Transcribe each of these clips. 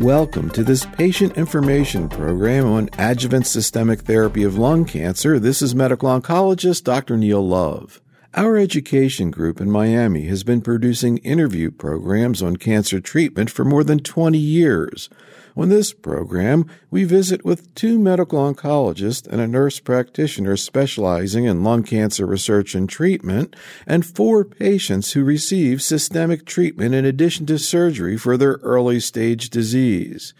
Welcome to this patient information program on adjuvant systemic therapy of lung cancer. This is medical oncologist Dr. Neil Love. Our education group in Miami has been producing interview programs on cancer treatment for more than 20 years. On this program, we visit with two medical oncologists and a nurse practitioner specializing in lung cancer research and treatment, and four patients who receive systemic treatment in addition to surgery for their early stage disease.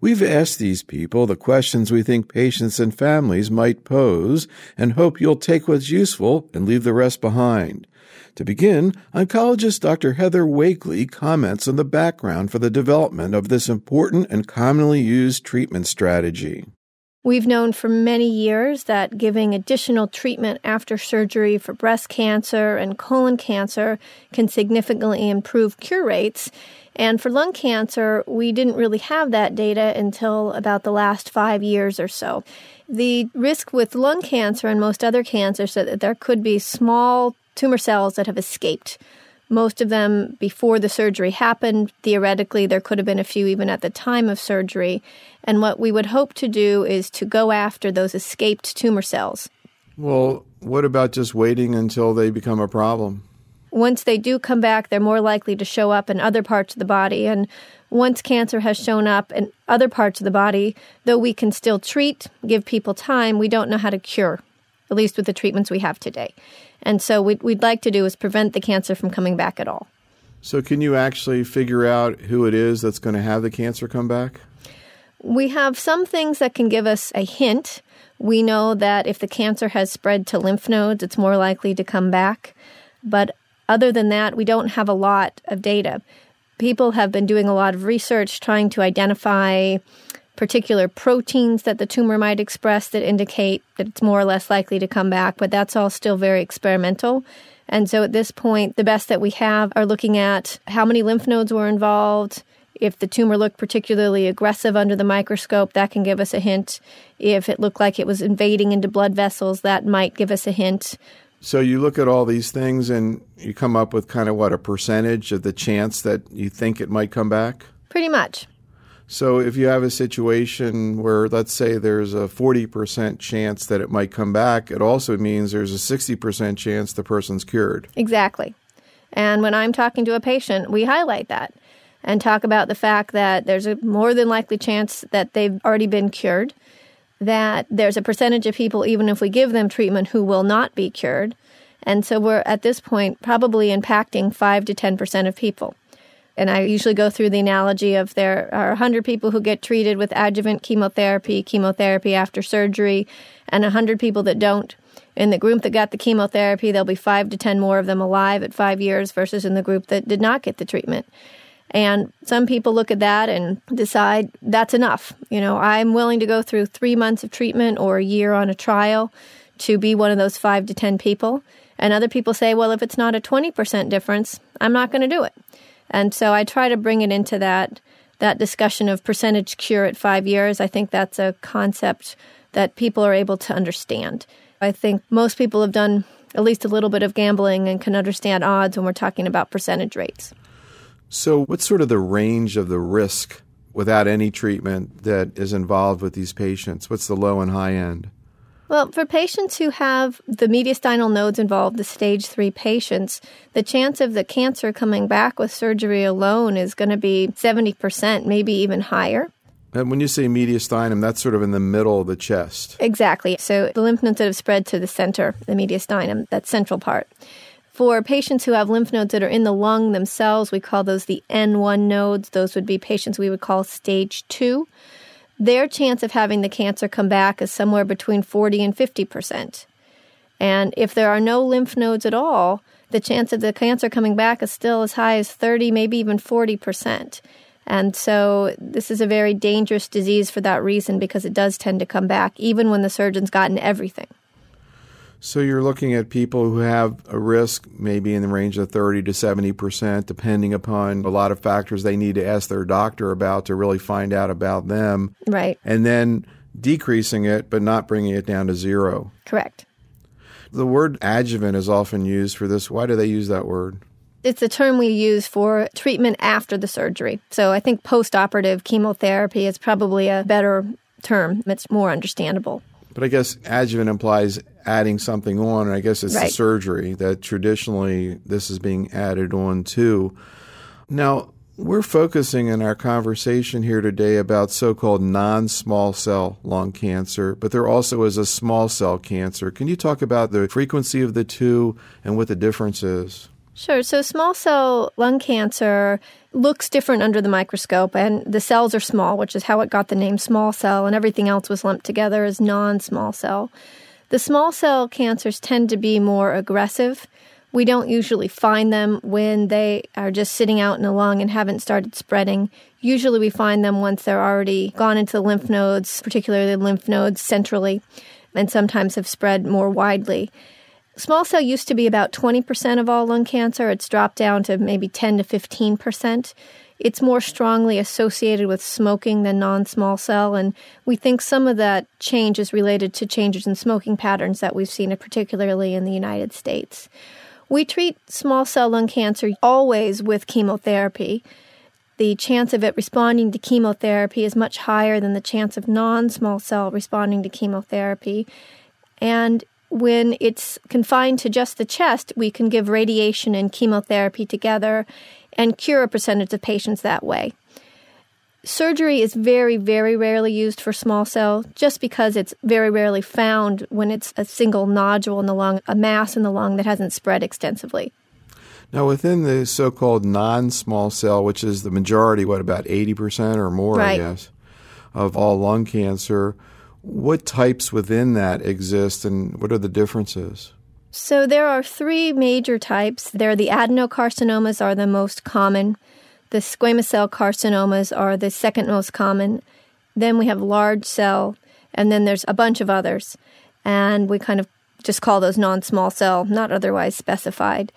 We've asked these people the questions we think patients and families might pose and hope you'll take what's useful and leave the rest behind. To begin, oncologist Dr. Heather Wakelee comments on the background for the development of this important and commonly used treatment strategy. We've known for many years that giving additional treatment after surgery for breast cancer and colon cancer can significantly improve cure rates. And for lung cancer, we didn't really have that data until about the last five years or so. The risk with lung cancer and most other cancers is that there could be small tumor cells that have escaped. Most of them before the surgery happened. Theoretically, there could have been a few even at the time of surgery. And what we would hope to do is to go after those escaped tumor cells. Well, what about just waiting until they become a problem? Once they do come back, they're more likely to show up in other parts of the body. And once cancer has shown up in other parts of the body, though we can still treat, give people time, we don't know how to cure, at least with the treatments we have today. And so what we'd like to do is prevent the cancer from coming back at all. So, can you actually figure out who it is that's going to have the cancer come back? We have some things that can give us a hint. We know that if the cancer has spread to lymph nodes, it's more likely to come back. But other than that, we don't have a lot of data. People have been doing a lot of research trying to identify particular proteins that the tumor might express that indicate that it's more or less likely to come back, but that's all still very experimental. And so at this point, the best that we have are looking at how many lymph nodes were involved. If the tumor looked particularly aggressive under the microscope, that can give us a hint. If it looked like it was invading into blood vessels, that might give us a hint. So you look at all these things and you come up with kind of what a percentage of the chance that you think it might come back? Pretty much. So if you have a situation where, let's say, there's a 40% chance that it might come back, it also means there's a 60% chance the person's cured. Exactly. And when I'm talking to a patient, we highlight that and talk about the fact that there's a more than likely chance that they've already been cured, that there's a percentage of people, even if we give them treatment, who will not be cured. And so we're at this point probably impacting 5 to 10% of people. And I usually go through the analogy of there are 100 people who get treated with adjuvant chemotherapy, chemotherapy after surgery, and 100 people that don't. In the group that got the chemotherapy, there'll be five to 10 more of them alive at five years versus in the group that did not get the treatment. And some people look at that and decide that's enough. You know, I'm willing to go through three months of treatment or a year on a trial to be one of those five to 10 people. And other people say, well, if it's not a 20% difference, I'm not going to do it. And so I try to bring it into that that discussion of percentage cure at 5 years. I think that's a concept that people are able to understand. I think most people have done at least a little bit of gambling and can understand odds when we're talking about percentage rates. So, what's sort of the range of the risk without any treatment that is involved with these patients? What's the low and high end? Well, for patients who have the mediastinal nodes involved, the stage three patients, the chance of the cancer coming back with surgery alone is going to be 70%, maybe even higher. And when you say mediastinum, that's sort of in the middle of the chest. Exactly. So the lymph nodes that have spread to the center, the mediastinum, that central part. For patients who have lymph nodes that are in the lung themselves, we call those the N1 nodes. Those would be patients we would call stage two their chance of having the cancer come back is somewhere between 40 and 50%. And if there are no lymph nodes at all, the chance of the cancer coming back is still as high as 30, maybe even 40%. And so this is a very dangerous disease for that reason because it does tend to come back even when the surgeon's gotten everything. So you're looking at people who have a risk maybe in the range of 30 to 70%, depending upon a lot of factors they need to ask their doctor about to really find out about them. Right. And then decreasing it, but not bringing it down to zero. Correct. The word adjuvant is often used for this. Why do they use that word? It's a term we use for treatment after the surgery. So I think post-operative chemotherapy is probably a better term. It's more understandable. But I guess adjuvant implies adding something on. I guess it's right. the surgery that traditionally this is being added on to. Now, we're focusing in our conversation here today about so called non small cell lung cancer, but there also is a small cell cancer. Can you talk about the frequency of the two and what the difference is? Sure. So, small cell lung cancer looks different under the microscope, and the cells are small, which is how it got the name small cell, and everything else was lumped together as non small cell. The small cell cancers tend to be more aggressive we don't usually find them when they are just sitting out in the lung and haven't started spreading. Usually we find them once they're already gone into the lymph nodes, particularly the lymph nodes centrally, and sometimes have spread more widely. Small cell used to be about 20% of all lung cancer. It's dropped down to maybe 10 to 15%. It's more strongly associated with smoking than non small cell, and we think some of that change is related to changes in smoking patterns that we've seen, particularly in the United States. We treat small cell lung cancer always with chemotherapy. The chance of it responding to chemotherapy is much higher than the chance of non small cell responding to chemotherapy. And when it's confined to just the chest, we can give radiation and chemotherapy together and cure a percentage of patients that way. Surgery is very, very rarely used for small cell just because it's very rarely found when it's a single nodule in the lung, a mass in the lung that hasn't spread extensively. Now, within the so called non small cell, which is the majority, what, about 80% or more, right. I guess, of all lung cancer, what types within that exist and what are the differences? So there are three major types. There the adenocarcinomas are the most common. The squamous cell carcinomas are the second most common. Then we have large cell, and then there's a bunch of others. And we kind of just call those non small cell, not otherwise specified.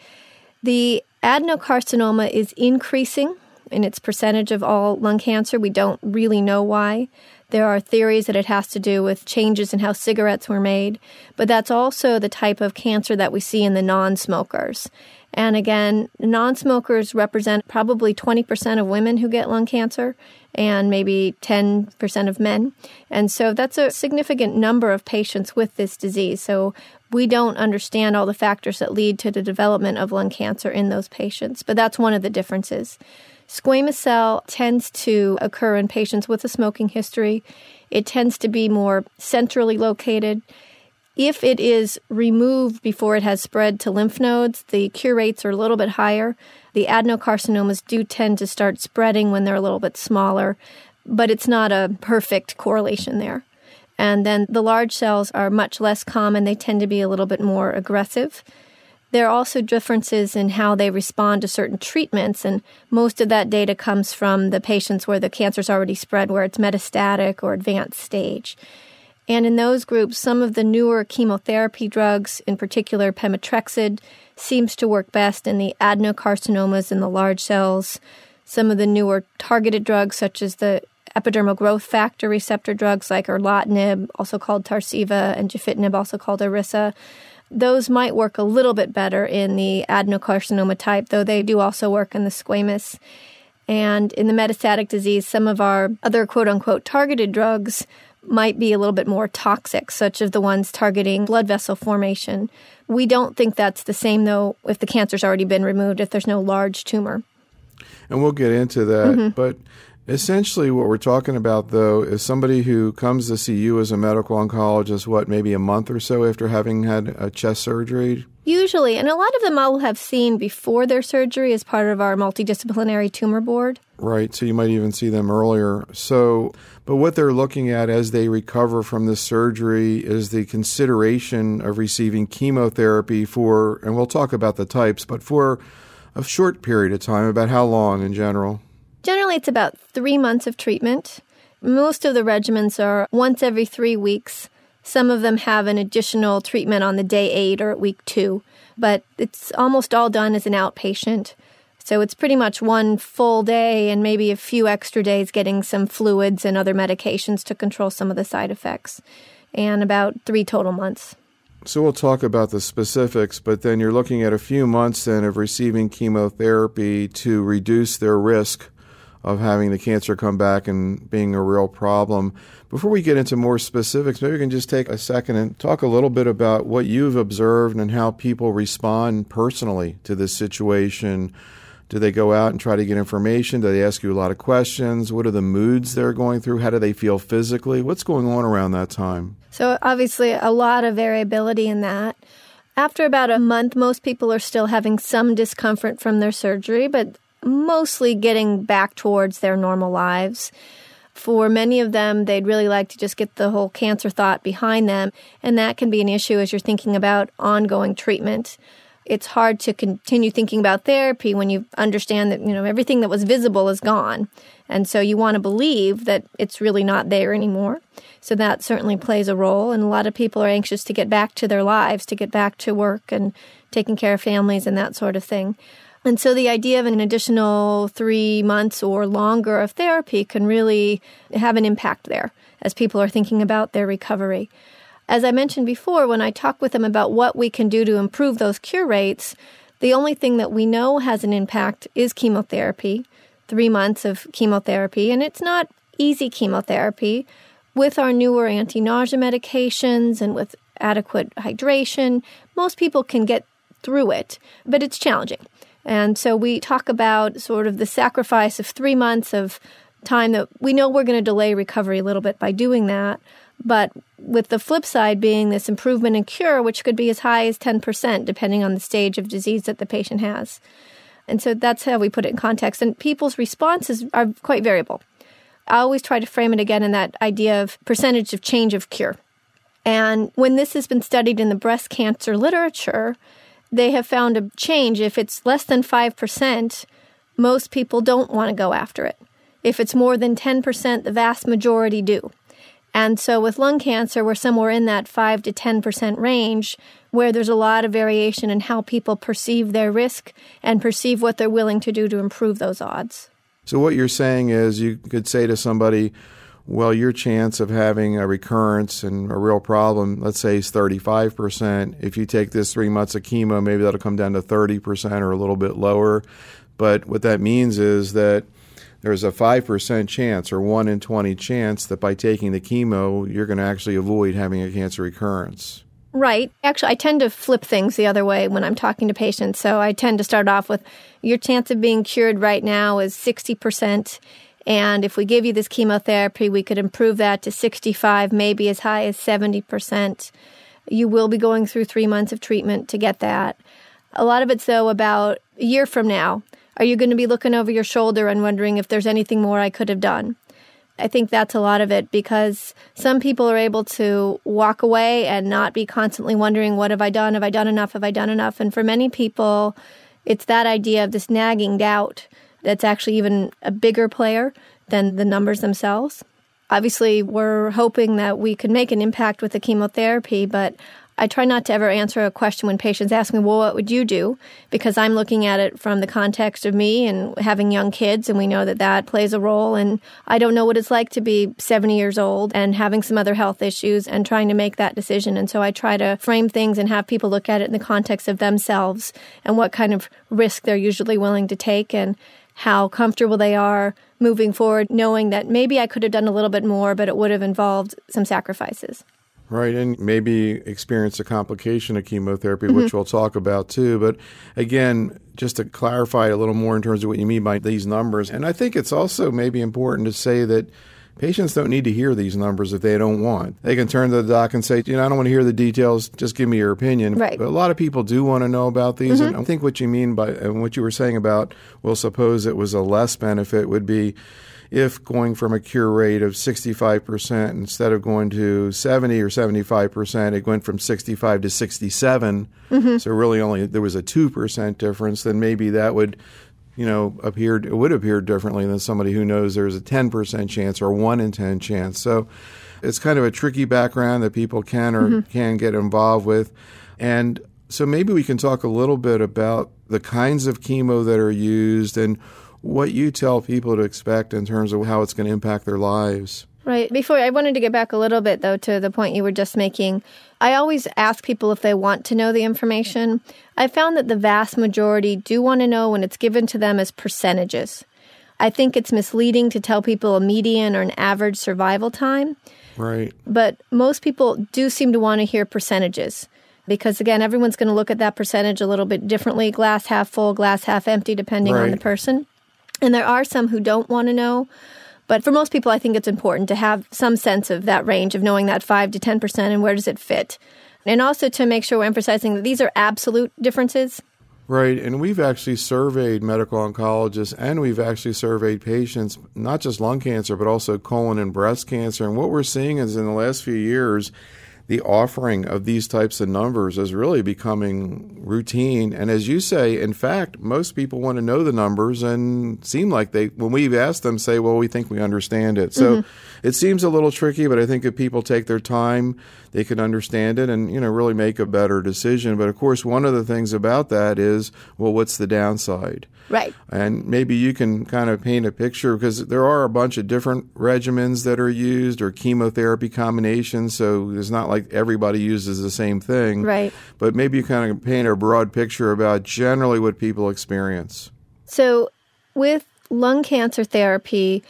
The adenocarcinoma is increasing in its percentage of all lung cancer. We don't really know why. There are theories that it has to do with changes in how cigarettes were made, but that's also the type of cancer that we see in the non smokers. And again, non smokers represent probably 20% of women who get lung cancer and maybe 10% of men. And so that's a significant number of patients with this disease. So we don't understand all the factors that lead to the development of lung cancer in those patients, but that's one of the differences. Squamous cell tends to occur in patients with a smoking history. It tends to be more centrally located. If it is removed before it has spread to lymph nodes, the cure rates are a little bit higher. The adenocarcinomas do tend to start spreading when they're a little bit smaller, but it's not a perfect correlation there. And then the large cells are much less common. They tend to be a little bit more aggressive. There are also differences in how they respond to certain treatments, and most of that data comes from the patients where the cancer's already spread, where it's metastatic or advanced stage. And in those groups, some of the newer chemotherapy drugs, in particular pemetrexed, seems to work best in the adenocarcinomas in the large cells. Some of the newer targeted drugs, such as the epidermal growth factor receptor drugs like erlotinib, also called Tarceva, and gefitinib, also called Iressa, those might work a little bit better in the adenocarcinoma type, though they do also work in the squamous. And in the metastatic disease, some of our other quote unquote targeted drugs might be a little bit more toxic, such as the ones targeting blood vessel formation. We don't think that's the same, though, if the cancer's already been removed, if there's no large tumor. And we'll get into that. Mm-hmm. But essentially, what we're talking about, though, is somebody who comes to see you as a medical oncologist, what, maybe a month or so after having had a chest surgery? Usually, and a lot of them I will have seen before their surgery as part of our multidisciplinary tumor board. Right, so you might even see them earlier. So, but what they're looking at as they recover from this surgery is the consideration of receiving chemotherapy for, and we'll talk about the types, but for a short period of time, about how long in general? Generally, it's about three months of treatment. Most of the regimens are once every three weeks some of them have an additional treatment on the day eight or at week two, but it's almost all done as an outpatient. So it's pretty much one full day and maybe a few extra days getting some fluids and other medications to control some of the side effects, and about three total months. So we'll talk about the specifics, but then you're looking at a few months then of receiving chemotherapy to reduce their risk of having the cancer come back and being a real problem. Before we get into more specifics, maybe we can just take a second and talk a little bit about what you've observed and how people respond personally to this situation. Do they go out and try to get information? Do they ask you a lot of questions? What are the moods they're going through? How do they feel physically? What's going on around that time? So, obviously, a lot of variability in that. After about a month, most people are still having some discomfort from their surgery, but mostly getting back towards their normal lives. For many of them, they'd really like to just get the whole cancer thought behind them, and that can be an issue as you're thinking about ongoing treatment. It's hard to continue thinking about therapy when you understand that, you know, everything that was visible is gone. And so you want to believe that it's really not there anymore. So that certainly plays a role. And a lot of people are anxious to get back to their lives, to get back to work and taking care of families and that sort of thing. And so the idea of an additional three months or longer of therapy can really have an impact there as people are thinking about their recovery. As I mentioned before, when I talk with them about what we can do to improve those cure rates, the only thing that we know has an impact is chemotherapy, three months of chemotherapy, and it's not easy chemotherapy. With our newer anti nausea medications and with adequate hydration, most people can get through it, but it's challenging. And so we talk about sort of the sacrifice of three months of time that we know we're going to delay recovery a little bit by doing that. But with the flip side being this improvement in cure, which could be as high as 10%, depending on the stage of disease that the patient has. And so that's how we put it in context. And people's responses are quite variable. I always try to frame it again in that idea of percentage of change of cure. And when this has been studied in the breast cancer literature, they have found a change. If it's less than 5%, most people don't want to go after it. If it's more than 10%, the vast majority do. And so with lung cancer, we're somewhere in that 5 to 10% range where there's a lot of variation in how people perceive their risk and perceive what they're willing to do to improve those odds. So, what you're saying is you could say to somebody, well, your chance of having a recurrence and a real problem, let's say, is 35%. If you take this three months of chemo, maybe that'll come down to 30% or a little bit lower. But what that means is that there's a 5% chance or 1 in 20 chance that by taking the chemo, you're going to actually avoid having a cancer recurrence. Right. Actually, I tend to flip things the other way when I'm talking to patients. So I tend to start off with your chance of being cured right now is 60%. And if we give you this chemotherapy, we could improve that to 65, maybe as high as 70%. You will be going through three months of treatment to get that. A lot of it's, though, about a year from now. Are you going to be looking over your shoulder and wondering if there's anything more I could have done? I think that's a lot of it because some people are able to walk away and not be constantly wondering, what have I done? Have I done enough? Have I done enough? And for many people, it's that idea of this nagging doubt that's actually even a bigger player than the numbers themselves. Obviously, we're hoping that we can make an impact with the chemotherapy, but I try not to ever answer a question when patients ask me, Well, what would you do? Because I'm looking at it from the context of me and having young kids, and we know that that plays a role. And I don't know what it's like to be 70 years old and having some other health issues and trying to make that decision. And so I try to frame things and have people look at it in the context of themselves and what kind of risk they're usually willing to take and how comfortable they are moving forward, knowing that maybe I could have done a little bit more, but it would have involved some sacrifices. Right, and maybe experience a complication of chemotherapy, mm-hmm. which we'll talk about too. But again, just to clarify a little more in terms of what you mean by these numbers, and I think it's also maybe important to say that Patients don't need to hear these numbers if they don't want. They can turn to the doc and say, you know, I don't want to hear the details. Just give me your opinion. Right. But a lot of people do want to know about these. Mm-hmm. And I think what you mean by and what you were saying about, well, suppose it was a less benefit would be if going from a cure rate of 65% instead of going to 70 or 75%, it went from 65 to 67. Mm-hmm. So really only there was a 2% difference, then maybe that would you know, appeared it would appear differently than somebody who knows there's a 10% chance or 1 in 10 chance. So it's kind of a tricky background that people can or mm-hmm. can get involved with. And so maybe we can talk a little bit about the kinds of chemo that are used and what you tell people to expect in terms of how it's going to impact their lives. Right. Before I wanted to get back a little bit though to the point you were just making. I always ask people if they want to know the information. I found that the vast majority do want to know when it's given to them as percentages. I think it's misleading to tell people a median or an average survival time. Right. But most people do seem to want to hear percentages because, again, everyone's going to look at that percentage a little bit differently glass half full, glass half empty, depending right. on the person. And there are some who don't want to know. But for most people, I think it's important to have some sense of that range of knowing that 5 to 10% and where does it fit. And also to make sure we're emphasizing that these are absolute differences. Right. And we've actually surveyed medical oncologists and we've actually surveyed patients, not just lung cancer, but also colon and breast cancer. And what we're seeing is in the last few years, the offering of these types of numbers is really becoming routine. And as you say, in fact, most people want to know the numbers and seem like they, when we've asked them, say, well, we think we understand it. So mm-hmm. It seems a little tricky, but I think if people take their time, they can understand it and, you know, really make a better decision. But of course, one of the things about that is, well, what's the downside? Right. And maybe you can kind of paint a picture because there are a bunch of different regimens that are used or chemotherapy combinations. So it's not like everybody uses the same thing. Right. But maybe you kind of paint a broad picture about generally what people experience. So with lung cancer therapy,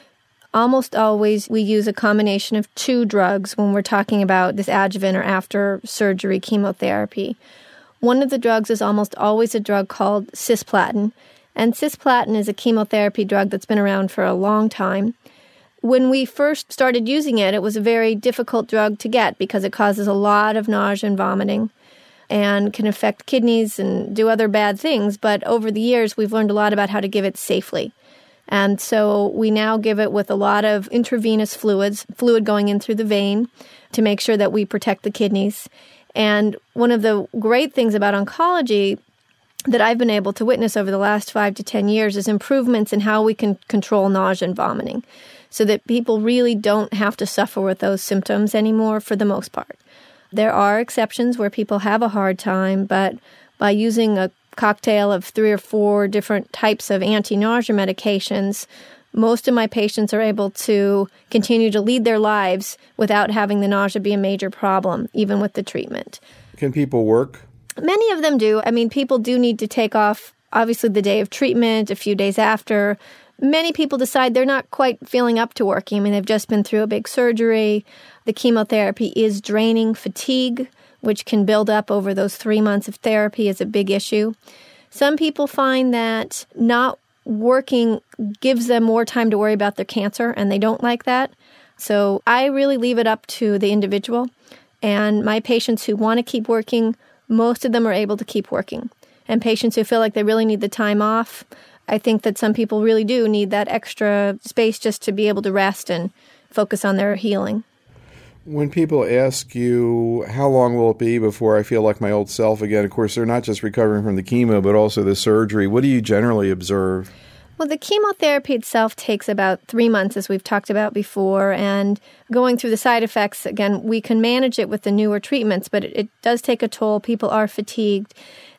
almost always we use a combination of two drugs when we're talking about this adjuvant or after surgery chemotherapy. One of the drugs is almost always a drug called cisplatin, and cisplatin is a chemotherapy drug that's been around for a long time. When we first started using it, it was a very difficult drug to get because it causes a lot of nausea and vomiting and can affect kidneys and do other bad things. But over the years, we've learned a lot about how to give it safely. And so we now give it with a lot of intravenous fluids, fluid going in through the vein to make sure that we protect the kidneys. And one of the great things about oncology that I've been able to witness over the last five to 10 years is improvements in how we can control nausea and vomiting so that people really don't have to suffer with those symptoms anymore for the most part. There are exceptions where people have a hard time, but by using a cocktail of three or four different types of anti nausea medications, most of my patients are able to continue to lead their lives without having the nausea be a major problem, even with the treatment. Can people work Many of them do. I mean, people do need to take off, obviously, the day of treatment, a few days after. Many people decide they're not quite feeling up to working. I mean, they've just been through a big surgery. The chemotherapy is draining fatigue, which can build up over those three months of therapy, is a big issue. Some people find that not working gives them more time to worry about their cancer, and they don't like that. So I really leave it up to the individual. And my patients who want to keep working most of them are able to keep working. And patients who feel like they really need the time off, I think that some people really do need that extra space just to be able to rest and focus on their healing. When people ask you, how long will it be before I feel like my old self again? Of course, they're not just recovering from the chemo, but also the surgery. What do you generally observe? Well, the chemotherapy itself takes about three months, as we've talked about before. And going through the side effects, again, we can manage it with the newer treatments, but it, it does take a toll. People are fatigued.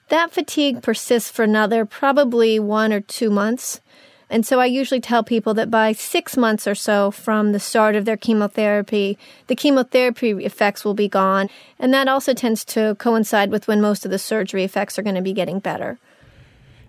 That fatigue persists for another probably one or two months. And so I usually tell people that by six months or so from the start of their chemotherapy, the chemotherapy effects will be gone. And that also tends to coincide with when most of the surgery effects are going to be getting better.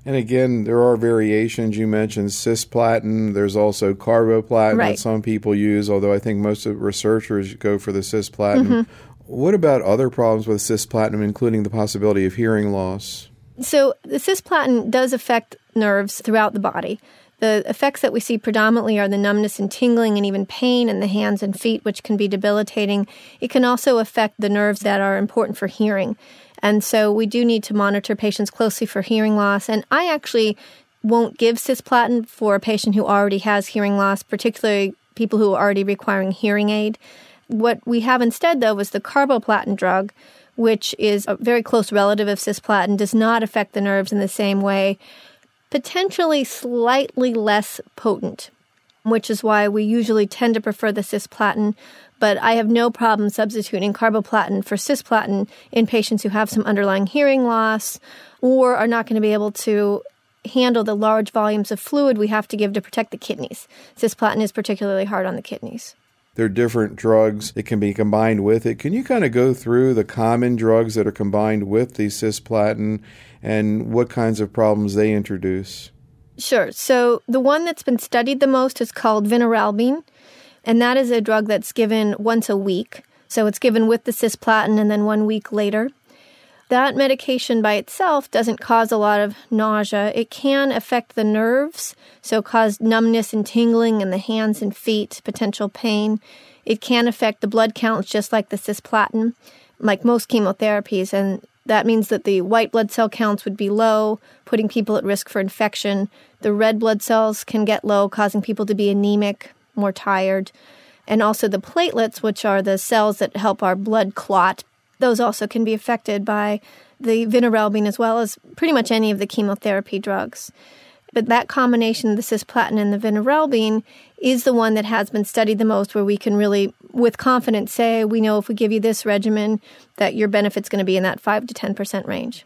And again, there are variations. You mentioned cisplatin. There's also carboplatin right. that some people use, although I think most of researchers go for the cisplatin. Mm-hmm. What about other problems with cisplatin, including the possibility of hearing loss? So, the cisplatin does affect nerves throughout the body. The effects that we see predominantly are the numbness and tingling and even pain in the hands and feet, which can be debilitating. It can also affect the nerves that are important for hearing. And so we do need to monitor patients closely for hearing loss. And I actually won't give cisplatin for a patient who already has hearing loss, particularly people who are already requiring hearing aid. What we have instead, though, is the carboplatin drug, which is a very close relative of cisplatin, does not affect the nerves in the same way, potentially slightly less potent, which is why we usually tend to prefer the cisplatin but I have no problem substituting carboplatin for cisplatin in patients who have some underlying hearing loss or are not going to be able to handle the large volumes of fluid we have to give to protect the kidneys. Cisplatin is particularly hard on the kidneys. There are different drugs that can be combined with it. Can you kind of go through the common drugs that are combined with the cisplatin and what kinds of problems they introduce? Sure. So the one that's been studied the most is called vinorelbine, and that is a drug that's given once a week. So it's given with the cisplatin and then one week later. That medication by itself doesn't cause a lot of nausea. It can affect the nerves, so cause numbness and tingling in the hands and feet, potential pain. It can affect the blood counts just like the cisplatin, like most chemotherapies, and that means that the white blood cell counts would be low, putting people at risk for infection. The red blood cells can get low, causing people to be anemic, more tired. And also the platelets, which are the cells that help our blood clot, those also can be affected by the vinorelbine as well as pretty much any of the chemotherapy drugs. But that combination, the cisplatin and the vinorelbine, is the one that has been studied the most, where we can really, with confidence, say we know if we give you this regimen that your benefit's going to be in that 5 to 10% range.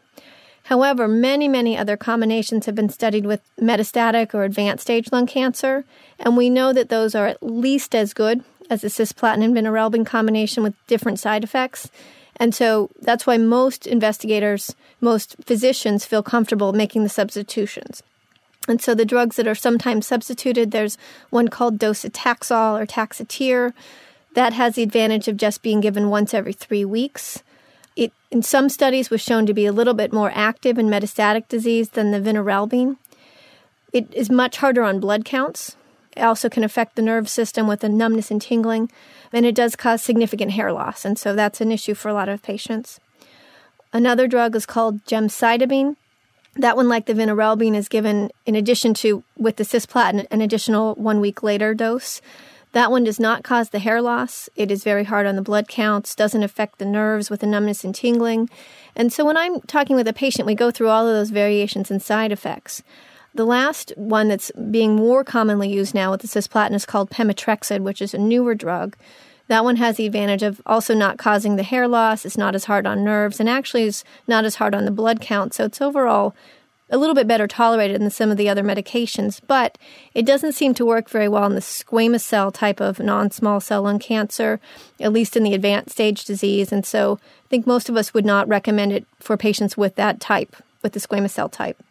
However, many, many other combinations have been studied with metastatic or advanced stage lung cancer, and we know that those are at least as good as the cisplatin and vinorelbine combination with different side effects. And so that's why most investigators, most physicians feel comfortable making the substitutions. And so the drugs that are sometimes substituted, there's one called docetaxel or taxotere. That has the advantage of just being given once every three weeks. It, in some studies, was shown to be a little bit more active in metastatic disease than the vinorelbine. It is much harder on blood counts. It also can affect the nerve system with the numbness and tingling and it does cause significant hair loss, and so that's an issue for a lot of patients. Another drug is called gemcitabine. That one, like the vinorelbine, is given in addition to with the cisplatin, an additional one week later dose. That one does not cause the hair loss. It is very hard on the blood counts, doesn't affect the nerves with the numbness and tingling. And so when I'm talking with a patient, we go through all of those variations and side effects. The last one that's being more commonly used now with the cisplatin is called pemetrexed, which is a newer drug. That one has the advantage of also not causing the hair loss. It's not as hard on nerves and actually is not as hard on the blood count. So it's overall a little bit better tolerated than some of the other medications, but it doesn't seem to work very well in the squamous cell type of non small cell lung cancer, at least in the advanced stage disease. And so I think most of us would not recommend it for patients with that type, with the squamous cell type.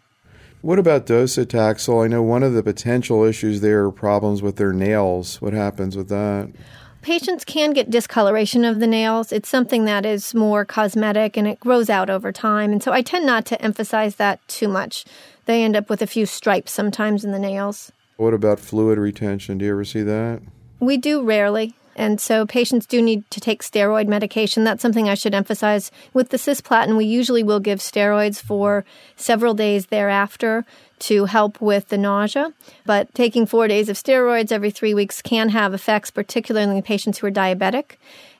What about docetaxel? I know one of the potential issues there are problems with their nails. What happens with that? Patients can get discoloration of the nails. It's something that is more cosmetic and it grows out over time. And so I tend not to emphasize that too much. They end up with a few stripes sometimes in the nails. What about fluid retention? Do you ever see that? We do rarely. And so patients do need to take steroid medication. That's something I should emphasize. With the cisplatin, we usually will give steroids for several days thereafter to help with the nausea. But taking four days of steroids every three weeks can have effects, particularly in patients who are diabetic.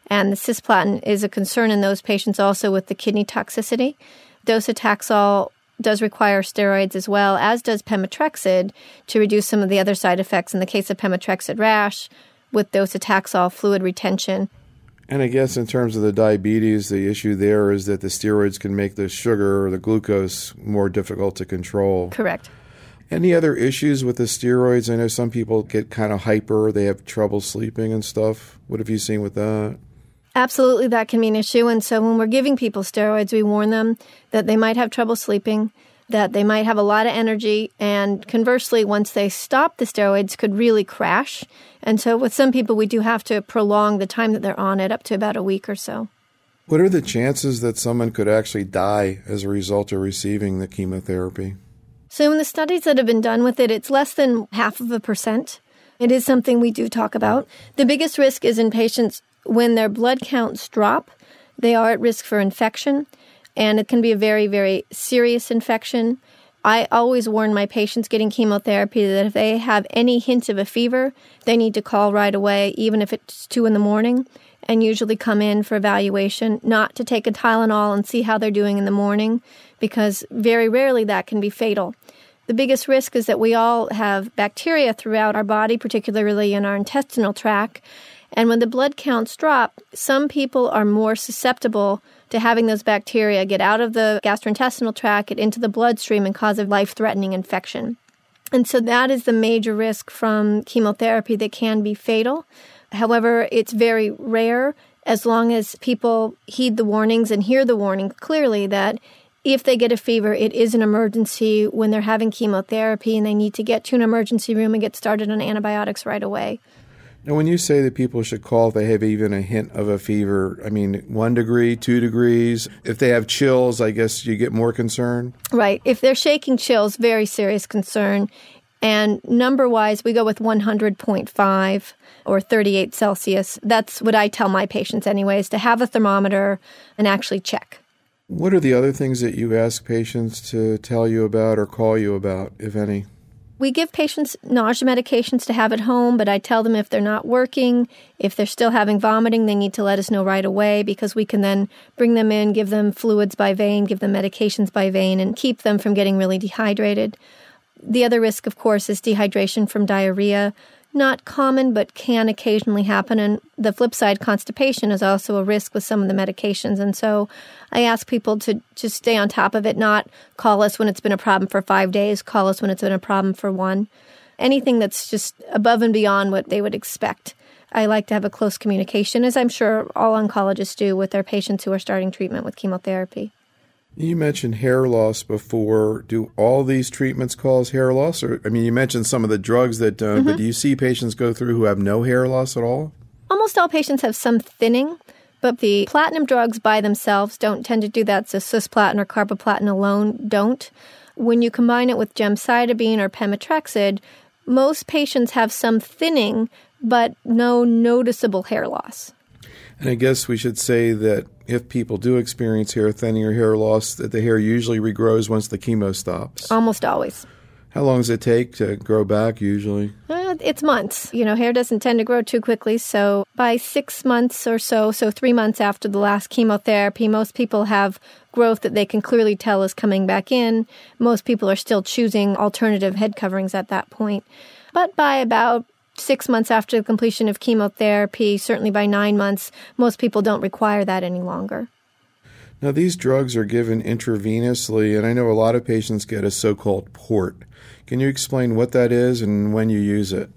And the cisplatin is a concern in those patients also with the kidney toxicity. Docetaxel does require steroids as well, as does pemetrexed, to reduce some of the other side effects. In the case of pemetrexed rash, with docetaxel fluid retention. And I guess in terms of the diabetes, the issue there is that the steroids can make the sugar or the glucose more difficult to control. Correct. Any other issues with the steroids? I know some people get kind of hyper, they have trouble sleeping and stuff. What have you seen with that? Absolutely, that can be an issue. And so when we're giving people steroids, we warn them that they might have trouble sleeping, that they might have a lot of energy, and conversely, once they stop the steroids, could really crash and so with some people, we do have to prolong the time that they're on it up to about a week or so. What are the chances that someone could actually die as a result of receiving the chemotherapy? So, in the studies that have been done with it, it's less than half of a percent. It is something we do talk about. The biggest risk is in patients when their blood counts drop, they are at risk for infection, and it can be a very, very serious infection. I always warn my patients getting chemotherapy that if they have any hint of a fever, they need to call right away, even if it's two in the morning, and usually come in for evaluation, not to take a Tylenol and see how they're doing in the morning, because very rarely that can be fatal. The biggest risk is that we all have bacteria throughout our body, particularly in our intestinal tract. And when the blood counts drop, some people are more susceptible to having those bacteria get out of the gastrointestinal tract, get into the bloodstream, and cause a life threatening infection. And so that is the major risk from chemotherapy that can be fatal. However, it's very rare as long as people heed the warnings and hear the warning clearly that if they get a fever, it is an emergency when they're having chemotherapy and they need to get to an emergency room and get started on antibiotics right away. Now, when you say that people should call if they have even a hint of a fever, I mean, one degree, two degrees. If they have chills, I guess you get more concerned. Right. If they're shaking chills, very serious concern. And number wise, we go with 100.5 or 38 Celsius. That's what I tell my patients, anyways, to have a thermometer and actually check. What are the other things that you ask patients to tell you about or call you about, if any? We give patients nausea medications to have at home, but I tell them if they're not working, if they're still having vomiting, they need to let us know right away because we can then bring them in, give them fluids by vein, give them medications by vein, and keep them from getting really dehydrated. The other risk, of course, is dehydration from diarrhea. Not common, but can occasionally happen. And the flip side, constipation is also a risk with some of the medications. And so I ask people to just stay on top of it, not call us when it's been a problem for five days, call us when it's been a problem for one. Anything that's just above and beyond what they would expect. I like to have a close communication, as I'm sure all oncologists do with their patients who are starting treatment with chemotherapy. You mentioned hair loss before. Do all these treatments cause hair loss? Or I mean, you mentioned some of the drugs that don't, mm-hmm. but do you see patients go through who have no hair loss at all? Almost all patients have some thinning, but the platinum drugs by themselves don't tend to do that. So cisplatin or carboplatin alone don't. When you combine it with gemcitabine or pemetrexed, most patients have some thinning, but no noticeable hair loss. And I guess we should say that if people do experience hair thinning or hair loss, that the hair usually regrows once the chemo stops. Almost always. How long does it take to grow back usually? Uh, it's months. You know, hair doesn't tend to grow too quickly. So by six months or so, so three months after the last chemotherapy, most people have growth that they can clearly tell is coming back in. Most people are still choosing alternative head coverings at that point. But by about six months after the completion of chemotherapy, certainly by nine months, most people don't require that any longer. Now, these drugs are given intravenously, and I know a lot of patients get a so called port. Can you explain what that is and when you use it?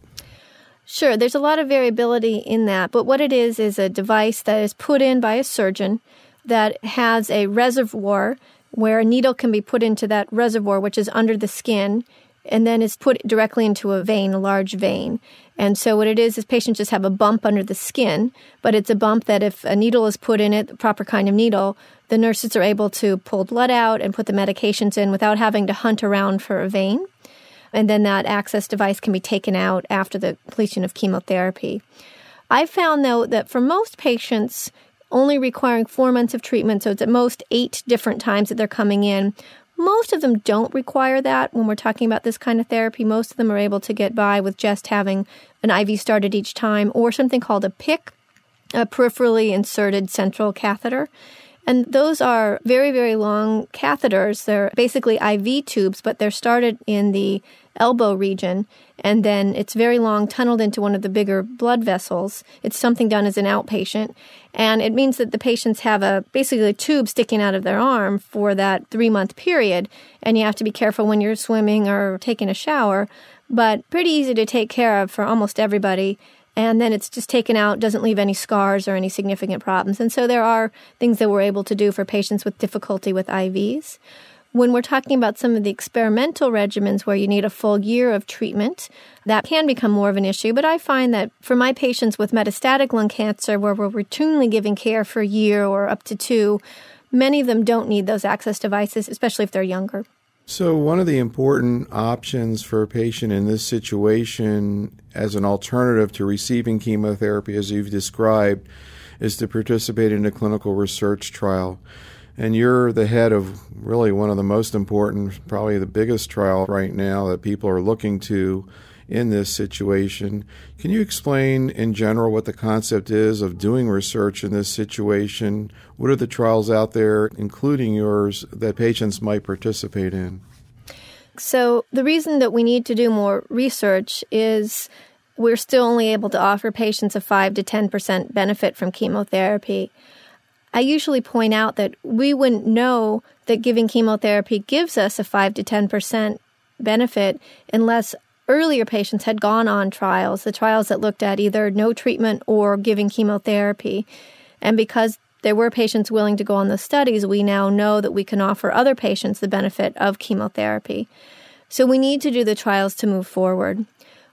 Sure, there's a lot of variability in that, but what it is is a device that is put in by a surgeon that has a reservoir where a needle can be put into that reservoir, which is under the skin, and then is put directly into a vein, a large vein. And so what it is is patients just have a bump under the skin, but it's a bump that if a needle is put in it, the proper kind of needle, the nurses are able to pull blood out and put the medications in without having to hunt around for a vein. And then that access device can be taken out after the completion of chemotherapy. I've found though that for most patients, only requiring four months of treatment, so it's at most eight different times that they're coming in, most of them don't require that when we're talking about this kind of therapy. Most of them are able to get by with just having an IV started each time or something called a PICC, a peripherally inserted central catheter. And those are very, very long catheters. They're basically IV tubes, but they're started in the elbow region and then it's very long, tunneled into one of the bigger blood vessels. It's something done as an outpatient. And it means that the patients have a basically a tube sticking out of their arm for that three month period. And you have to be careful when you're swimming or taking a shower, but pretty easy to take care of for almost everybody. And then it's just taken out, doesn't leave any scars or any significant problems. And so there are things that we're able to do for patients with difficulty with IVs. When we're talking about some of the experimental regimens where you need a full year of treatment, that can become more of an issue. But I find that for my patients with metastatic lung cancer, where we're routinely giving care for a year or up to two, many of them don't need those access devices, especially if they're younger. So, one of the important options for a patient in this situation as an alternative to receiving chemotherapy, as you've described, is to participate in a clinical research trial and you're the head of really one of the most important, probably the biggest trial right now that people are looking to in this situation. Can you explain in general what the concept is of doing research in this situation? What are the trials out there, including yours, that patients might participate in? So, the reason that we need to do more research is we're still only able to offer patients a 5 to 10% benefit from chemotherapy. I usually point out that we wouldn't know that giving chemotherapy gives us a 5 to 10% benefit unless earlier patients had gone on trials, the trials that looked at either no treatment or giving chemotherapy. And because there were patients willing to go on the studies, we now know that we can offer other patients the benefit of chemotherapy. So we need to do the trials to move forward.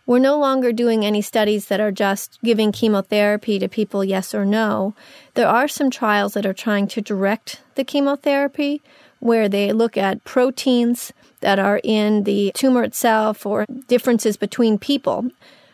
We're no longer doing any studies that are just giving chemotherapy to people, yes or no. There are some trials that are trying to direct the chemotherapy, where they look at proteins that are in the tumor itself or differences between people.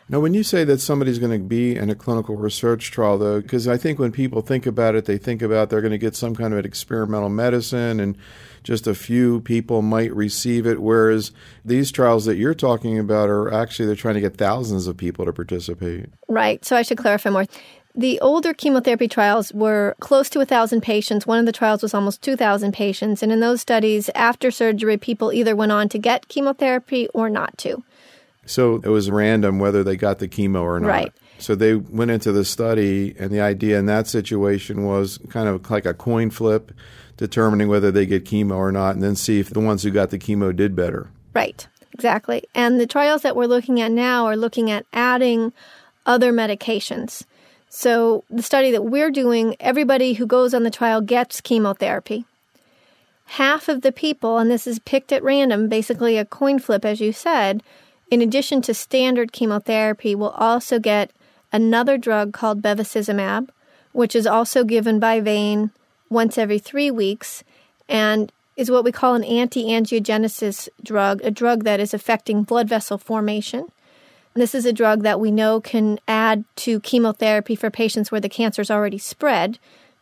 Now, when you say that somebody's going to be in a clinical research trial, though, because I think when people think about it, they think about they're going to get some kind of an experimental medicine and just a few people might receive it. Whereas these trials that you're talking about are actually, they're trying to get thousands of people to participate. Right. So I should clarify more. The older chemotherapy trials were close to 1,000 patients. One of the trials was almost 2,000 patients. And in those studies, after surgery, people either went on to get chemotherapy or not to. So it was random whether they got the chemo or not. Right. So they went into the study, and the idea in that situation was kind of like a coin flip, determining whether they get chemo or not, and then see if the ones who got the chemo did better. Right, exactly. And the trials that we're looking at now are looking at adding other medications. So, the study that we're doing, everybody who goes on the trial gets chemotherapy. Half of the people, and this is picked at random, basically a coin flip, as you said, in addition to standard chemotherapy, will also get another drug called bevacizumab, which is also given by vein once every three weeks and is what we call an anti angiogenesis drug, a drug that is affecting blood vessel formation. This is a drug that we know can add to chemotherapy for patients where the cancer is already spread.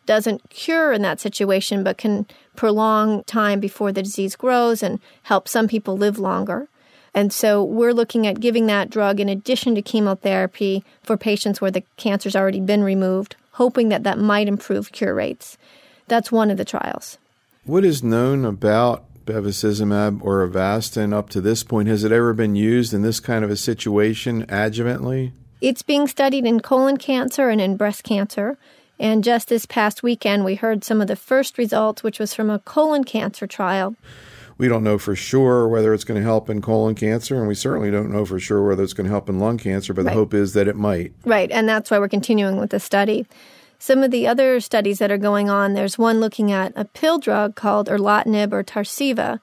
Doesn't cure in that situation, but can prolong time before the disease grows and help some people live longer. And so we're looking at giving that drug in addition to chemotherapy for patients where the cancer's already been removed, hoping that that might improve cure rates. That's one of the trials. What is known about bevacizumab or Avastin up to this point? Has it ever been used in this kind of a situation adjuvantly? It's being studied in colon cancer and in breast cancer. And just this past weekend, we heard some of the first results, which was from a colon cancer trial. We don't know for sure whether it's going to help in colon cancer, and we certainly don't know for sure whether it's going to help in lung cancer, but right. the hope is that it might. Right, and that's why we're continuing with the study. Some of the other studies that are going on, there's one looking at a pill drug called erlotinib or Tarceva.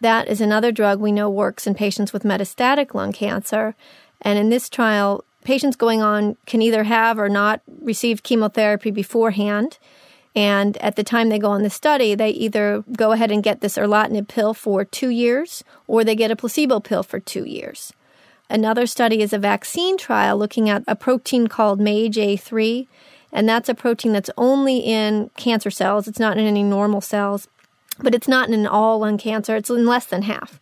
That is another drug we know works in patients with metastatic lung cancer. And in this trial, patients going on can either have or not received chemotherapy beforehand. And at the time they go on the study, they either go ahead and get this erlotinib pill for two years or they get a placebo pill for two years. Another study is a vaccine trial looking at a protein called MAGE-A3 and that's a protein that's only in cancer cells. It's not in any normal cells, but it's not in all lung cancer. It's in less than half.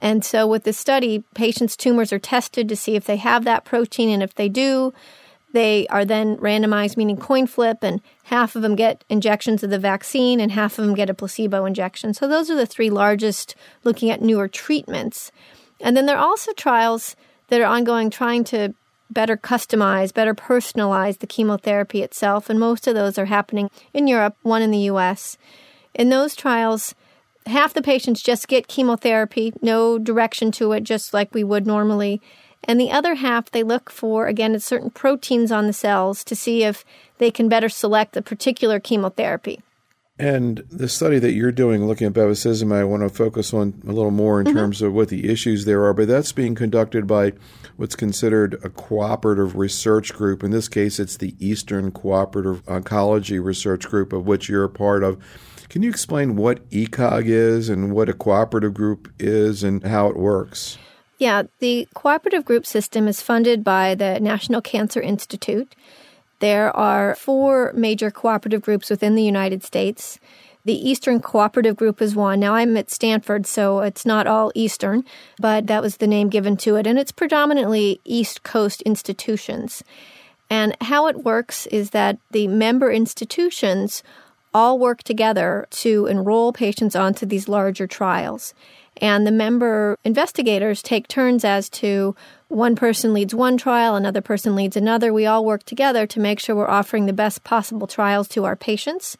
And so with this study, patients' tumors are tested to see if they have that protein, and if they do, they are then randomized, meaning coin flip, and half of them get injections of the vaccine and half of them get a placebo injection. So those are the three largest looking at newer treatments. And then there are also trials that are ongoing trying to better customize, better personalize the chemotherapy itself. And most of those are happening in Europe, one in the US. In those trials, half the patients just get chemotherapy, no direction to it, just like we would normally. And the other half, they look for, again, certain proteins on the cells to see if they can better select a particular chemotherapy. And the study that you're doing, looking at bevacizumab, I want to focus on a little more in mm-hmm. terms of what the issues there are. But that's being conducted by what's considered a cooperative research group. In this case, it's the Eastern Cooperative Oncology Research Group, of which you're a part of. Can you explain what ECOG is and what a cooperative group is and how it works? Yeah, the cooperative group system is funded by the National Cancer Institute. There are four major cooperative groups within the United States. The Eastern Cooperative Group is one. Now I'm at Stanford, so it's not all Eastern, but that was the name given to it. And it's predominantly East Coast institutions. And how it works is that the member institutions all work together to enroll patients onto these larger trials. And the member investigators take turns as to one person leads one trial, another person leads another. We all work together to make sure we're offering the best possible trials to our patients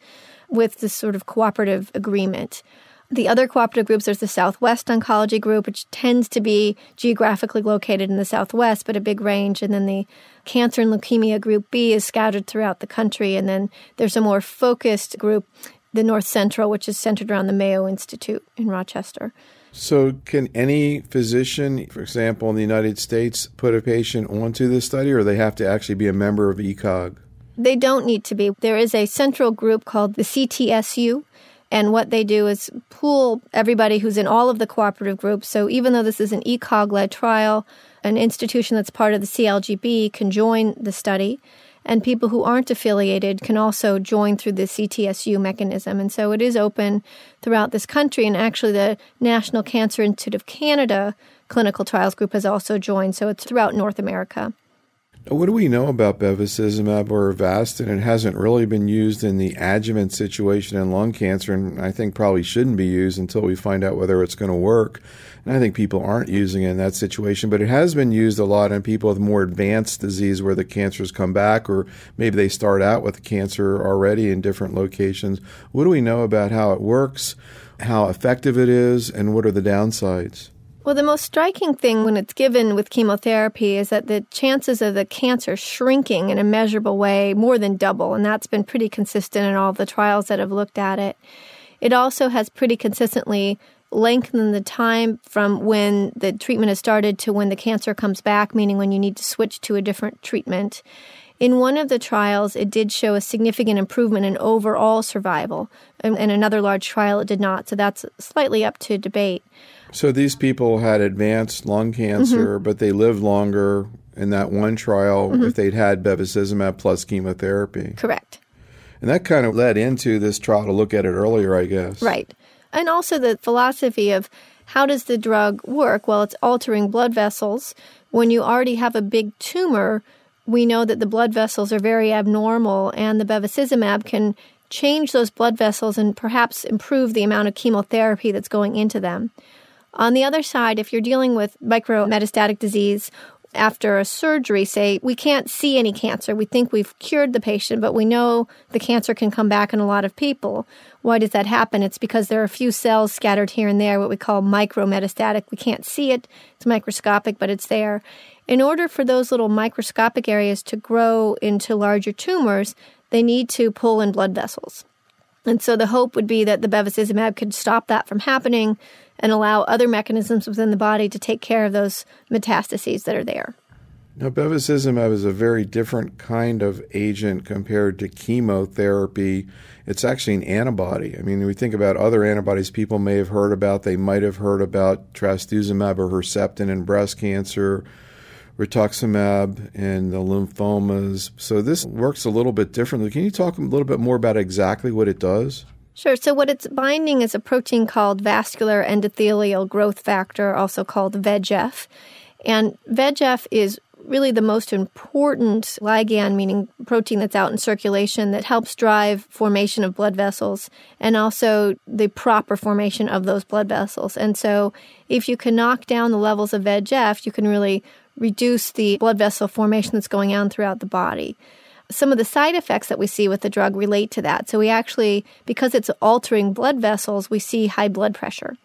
with this sort of cooperative agreement. The other cooperative groups, there's the Southwest Oncology Group, which tends to be geographically located in the Southwest, but a big range. And then the Cancer and Leukemia Group B is scattered throughout the country. And then there's a more focused group, the North Central, which is centered around the Mayo Institute in Rochester. So, can any physician, for example, in the United States, put a patient onto this study, or they have to actually be a member of ECOG? They don't need to be. There is a central group called the CTSU, and what they do is pool everybody who's in all of the cooperative groups. So even though this is an ECOG led trial, an institution that's part of the CLGB can join the study. And people who aren't affiliated can also join through the CTSU mechanism. And so it is open throughout this country. And actually, the National Cancer Institute of Canada clinical trials group has also joined. So it's throughout North America. What do we know about bevacizumab or Avastin? It hasn't really been used in the adjuvant situation in lung cancer, and I think probably shouldn't be used until we find out whether it's going to work. And I think people aren't using it in that situation, but it has been used a lot in people with more advanced disease where the cancers come back, or maybe they start out with cancer already in different locations. What do we know about how it works, how effective it is, and what are the downsides? Well, the most striking thing when it's given with chemotherapy is that the chances of the cancer shrinking in a measurable way more than double, and that's been pretty consistent in all the trials that have looked at it. It also has pretty consistently lengthened the time from when the treatment has started to when the cancer comes back, meaning when you need to switch to a different treatment. In one of the trials, it did show a significant improvement in overall survival. And in another large trial, it did not. So that's slightly up to debate. So these people had advanced lung cancer, mm-hmm. but they lived longer in that one trial mm-hmm. if they'd had bevacizumab plus chemotherapy. Correct. And that kind of led into this trial to look at it earlier, I guess. Right. And also the philosophy of how does the drug work? Well, it's altering blood vessels. When you already have a big tumor, we know that the blood vessels are very abnormal, and the bevacizumab can change those blood vessels and perhaps improve the amount of chemotherapy that's going into them. On the other side, if you're dealing with micrometastatic disease after a surgery, say, we can't see any cancer. We think we've cured the patient, but we know the cancer can come back in a lot of people. Why does that happen? It's because there are a few cells scattered here and there, what we call micrometastatic. We can't see it, it's microscopic, but it's there. In order for those little microscopic areas to grow into larger tumors, they need to pull in blood vessels. And so the hope would be that the bevacizumab could stop that from happening and allow other mechanisms within the body to take care of those metastases that are there. Now, bevacizumab is a very different kind of agent compared to chemotherapy. It's actually an antibody. I mean, we think about other antibodies people may have heard about. They might have heard about trastuzumab or Herceptin in breast cancer, rituximab in the lymphomas. So this works a little bit differently. Can you talk a little bit more about exactly what it does? Sure. So, what it's binding is a protein called vascular endothelial growth factor, also called VEGF. And VEGF is really the most important ligand, meaning protein that's out in circulation that helps drive formation of blood vessels and also the proper formation of those blood vessels. And so, if you can knock down the levels of VEGF, you can really reduce the blood vessel formation that's going on throughout the body some of the side effects that we see with the drug relate to that. So we actually, because it's altering blood vessels, we see high blood pressure.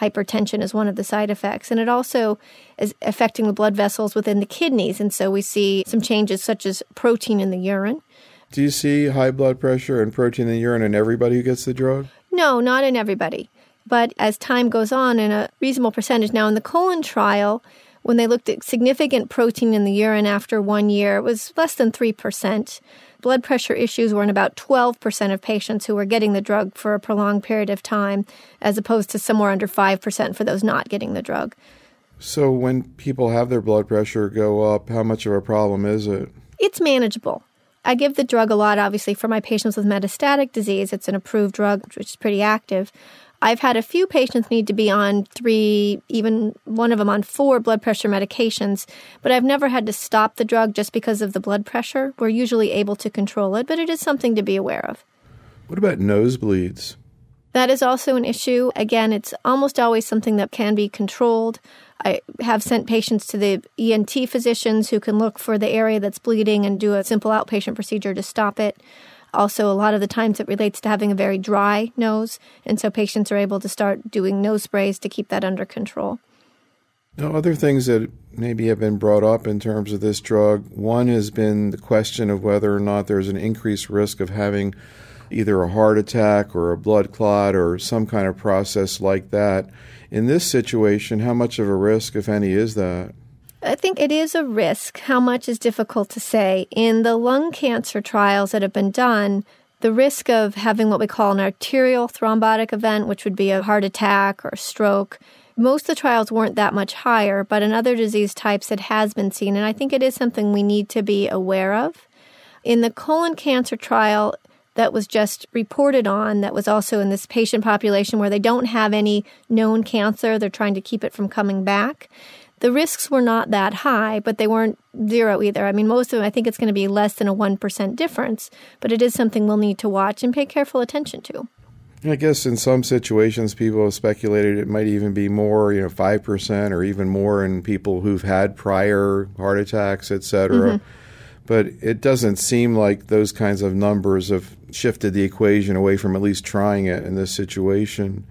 Hypertension is one of the side effects. And it also is affecting the blood vessels within the kidneys. And so we see some changes such as protein in the urine. Do you see high blood pressure and protein in the urine in everybody who gets the drug? No, not in everybody. But as time goes on, in a reasonable percentage. Now, in the colon trial, when they looked at significant protein in the urine after one year, it was less than 3%. Blood pressure issues were in about 12% of patients who were getting the drug for a prolonged period of time, as opposed to somewhere under 5% for those not getting the drug. So, when people have their blood pressure go up, how much of a problem is it? It's manageable. I give the drug a lot, obviously, for my patients with metastatic disease. It's an approved drug, which is pretty active. I've had a few patients need to be on three, even one of them on four blood pressure medications, but I've never had to stop the drug just because of the blood pressure. We're usually able to control it, but it is something to be aware of. What about nosebleeds? That is also an issue. Again, it's almost always something that can be controlled. I have sent patients to the ENT physicians who can look for the area that's bleeding and do a simple outpatient procedure to stop it. Also, a lot of the times it relates to having a very dry nose. And so patients are able to start doing nose sprays to keep that under control. Now, other things that maybe have been brought up in terms of this drug one has been the question of whether or not there's an increased risk of having either a heart attack or a blood clot or some kind of process like that. In this situation, how much of a risk, if any, is that? I think it is a risk. How much is difficult to say. In the lung cancer trials that have been done, the risk of having what we call an arterial thrombotic event, which would be a heart attack or a stroke, most of the trials weren't that much higher, but in other disease types it has been seen. And I think it is something we need to be aware of. In the colon cancer trial, that was just reported on that was also in this patient population where they don't have any known cancer. They're trying to keep it from coming back. The risks were not that high, but they weren't zero either. I mean, most of them, I think it's going to be less than a 1% difference, but it is something we'll need to watch and pay careful attention to. I guess in some situations, people have speculated it might even be more, you know, 5% or even more in people who've had prior heart attacks, et cetera. Mm-hmm. But it doesn't seem like those kinds of numbers have shifted the equation away from at least trying it in this situation.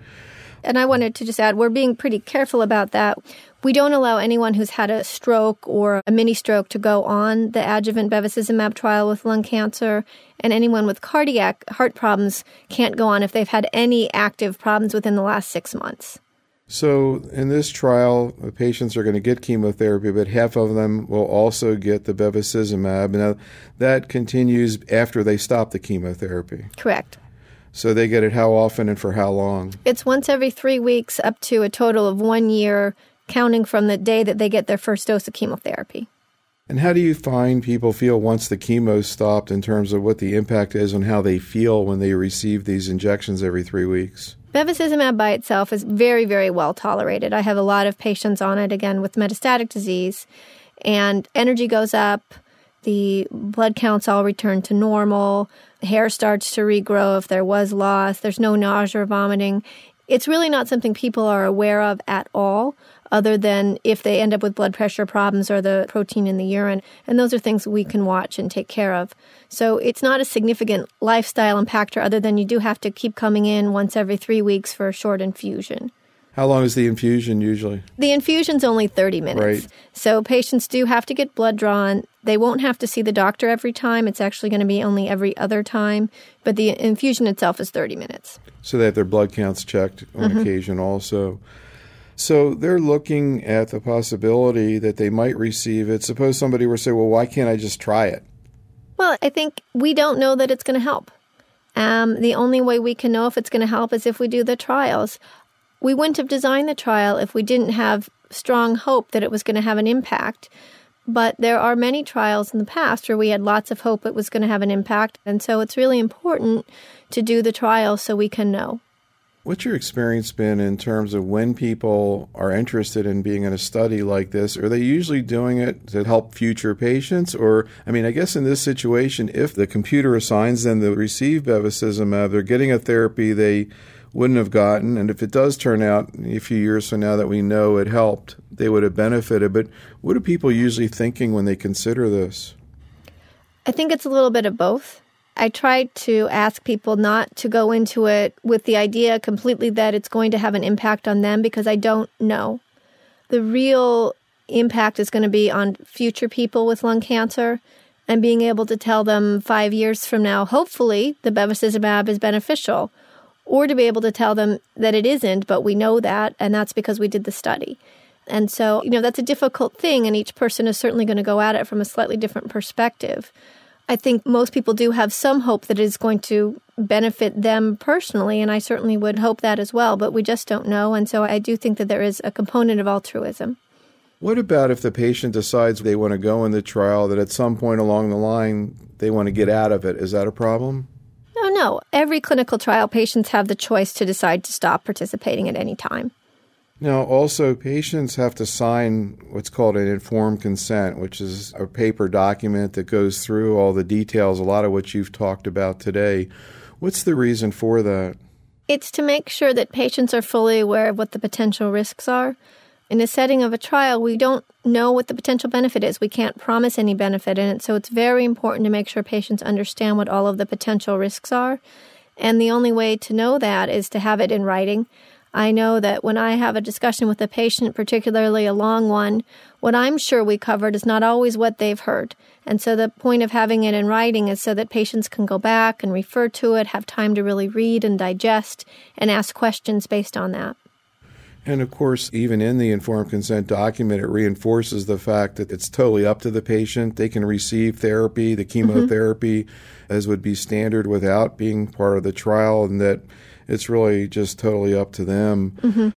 And I wanted to just add, we're being pretty careful about that. We don't allow anyone who's had a stroke or a mini stroke to go on the adjuvant bevacizumab trial with lung cancer, and anyone with cardiac heart problems can't go on if they've had any active problems within the last six months. So, in this trial, the patients are going to get chemotherapy, but half of them will also get the bevacizumab. Now, that continues after they stop the chemotherapy. Correct. So, they get it how often and for how long? It's once every three weeks, up to a total of one year, counting from the day that they get their first dose of chemotherapy. And how do you find people feel once the chemo stopped in terms of what the impact is on how they feel when they receive these injections every three weeks? Bevacizumab by itself is very, very well tolerated. I have a lot of patients on it, again, with metastatic disease, and energy goes up, the blood counts all return to normal, hair starts to regrow if there was loss, there's no nausea or vomiting. It's really not something people are aware of at all, other than if they end up with blood pressure problems or the protein in the urine. And those are things we can watch and take care of. So it's not a significant lifestyle impactor other than you do have to keep coming in once every three weeks for a short infusion. How long is the infusion usually? The infusion's only 30 minutes. Right. So patients do have to get blood drawn. They won't have to see the doctor every time. It's actually going to be only every other time, but the infusion itself is 30 minutes. So they have their blood counts checked on mm-hmm. occasion also. So they're looking at the possibility that they might receive it. Suppose somebody were to say, well, why can't I just try it? Well, I think we don't know that it's going to help. Um, the only way we can know if it's going to help is if we do the trials. We wouldn't have designed the trial if we didn't have strong hope that it was going to have an impact. But there are many trials in the past where we had lots of hope it was going to have an impact. And so it's really important to do the trial so we can know. What's your experience been in terms of when people are interested in being in a study like this? Are they usually doing it to help future patients? Or, I mean, I guess in this situation, if the computer assigns them the receive bevacizumab, they're getting a therapy they wouldn't have gotten. And if it does turn out a few years from now that we know it helped, they would have benefited. But what are people usually thinking when they consider this? I think it's a little bit of both. I try to ask people not to go into it with the idea completely that it's going to have an impact on them because I don't know. The real impact is going to be on future people with lung cancer and being able to tell them five years from now, hopefully, the bevacizumab is beneficial, or to be able to tell them that it isn't, but we know that, and that's because we did the study. And so, you know, that's a difficult thing, and each person is certainly going to go at it from a slightly different perspective. I think most people do have some hope that it is going to benefit them personally, and I certainly would hope that as well, but we just don't know. And so I do think that there is a component of altruism. What about if the patient decides they want to go in the trial, that at some point along the line they want to get out of it? Is that a problem? No, no. Every clinical trial, patients have the choice to decide to stop participating at any time. Now, also, patients have to sign what's called an informed consent, which is a paper document that goes through all the details, a lot of what you've talked about today. What's the reason for that? It's to make sure that patients are fully aware of what the potential risks are. in a setting of a trial, we don't know what the potential benefit is. We can't promise any benefit in it. So it's very important to make sure patients understand what all of the potential risks are. And the only way to know that is to have it in writing. I know that when I have a discussion with a patient, particularly a long one, what I'm sure we covered is not always what they've heard. And so the point of having it in writing is so that patients can go back and refer to it, have time to really read and digest, and ask questions based on that. And of course, even in the informed consent document, it reinforces the fact that it's totally up to the patient. They can receive therapy, the mm-hmm. chemotherapy, mm-hmm. as would be standard without being part of the trial, and that it's really just totally up to them. Mm-hmm.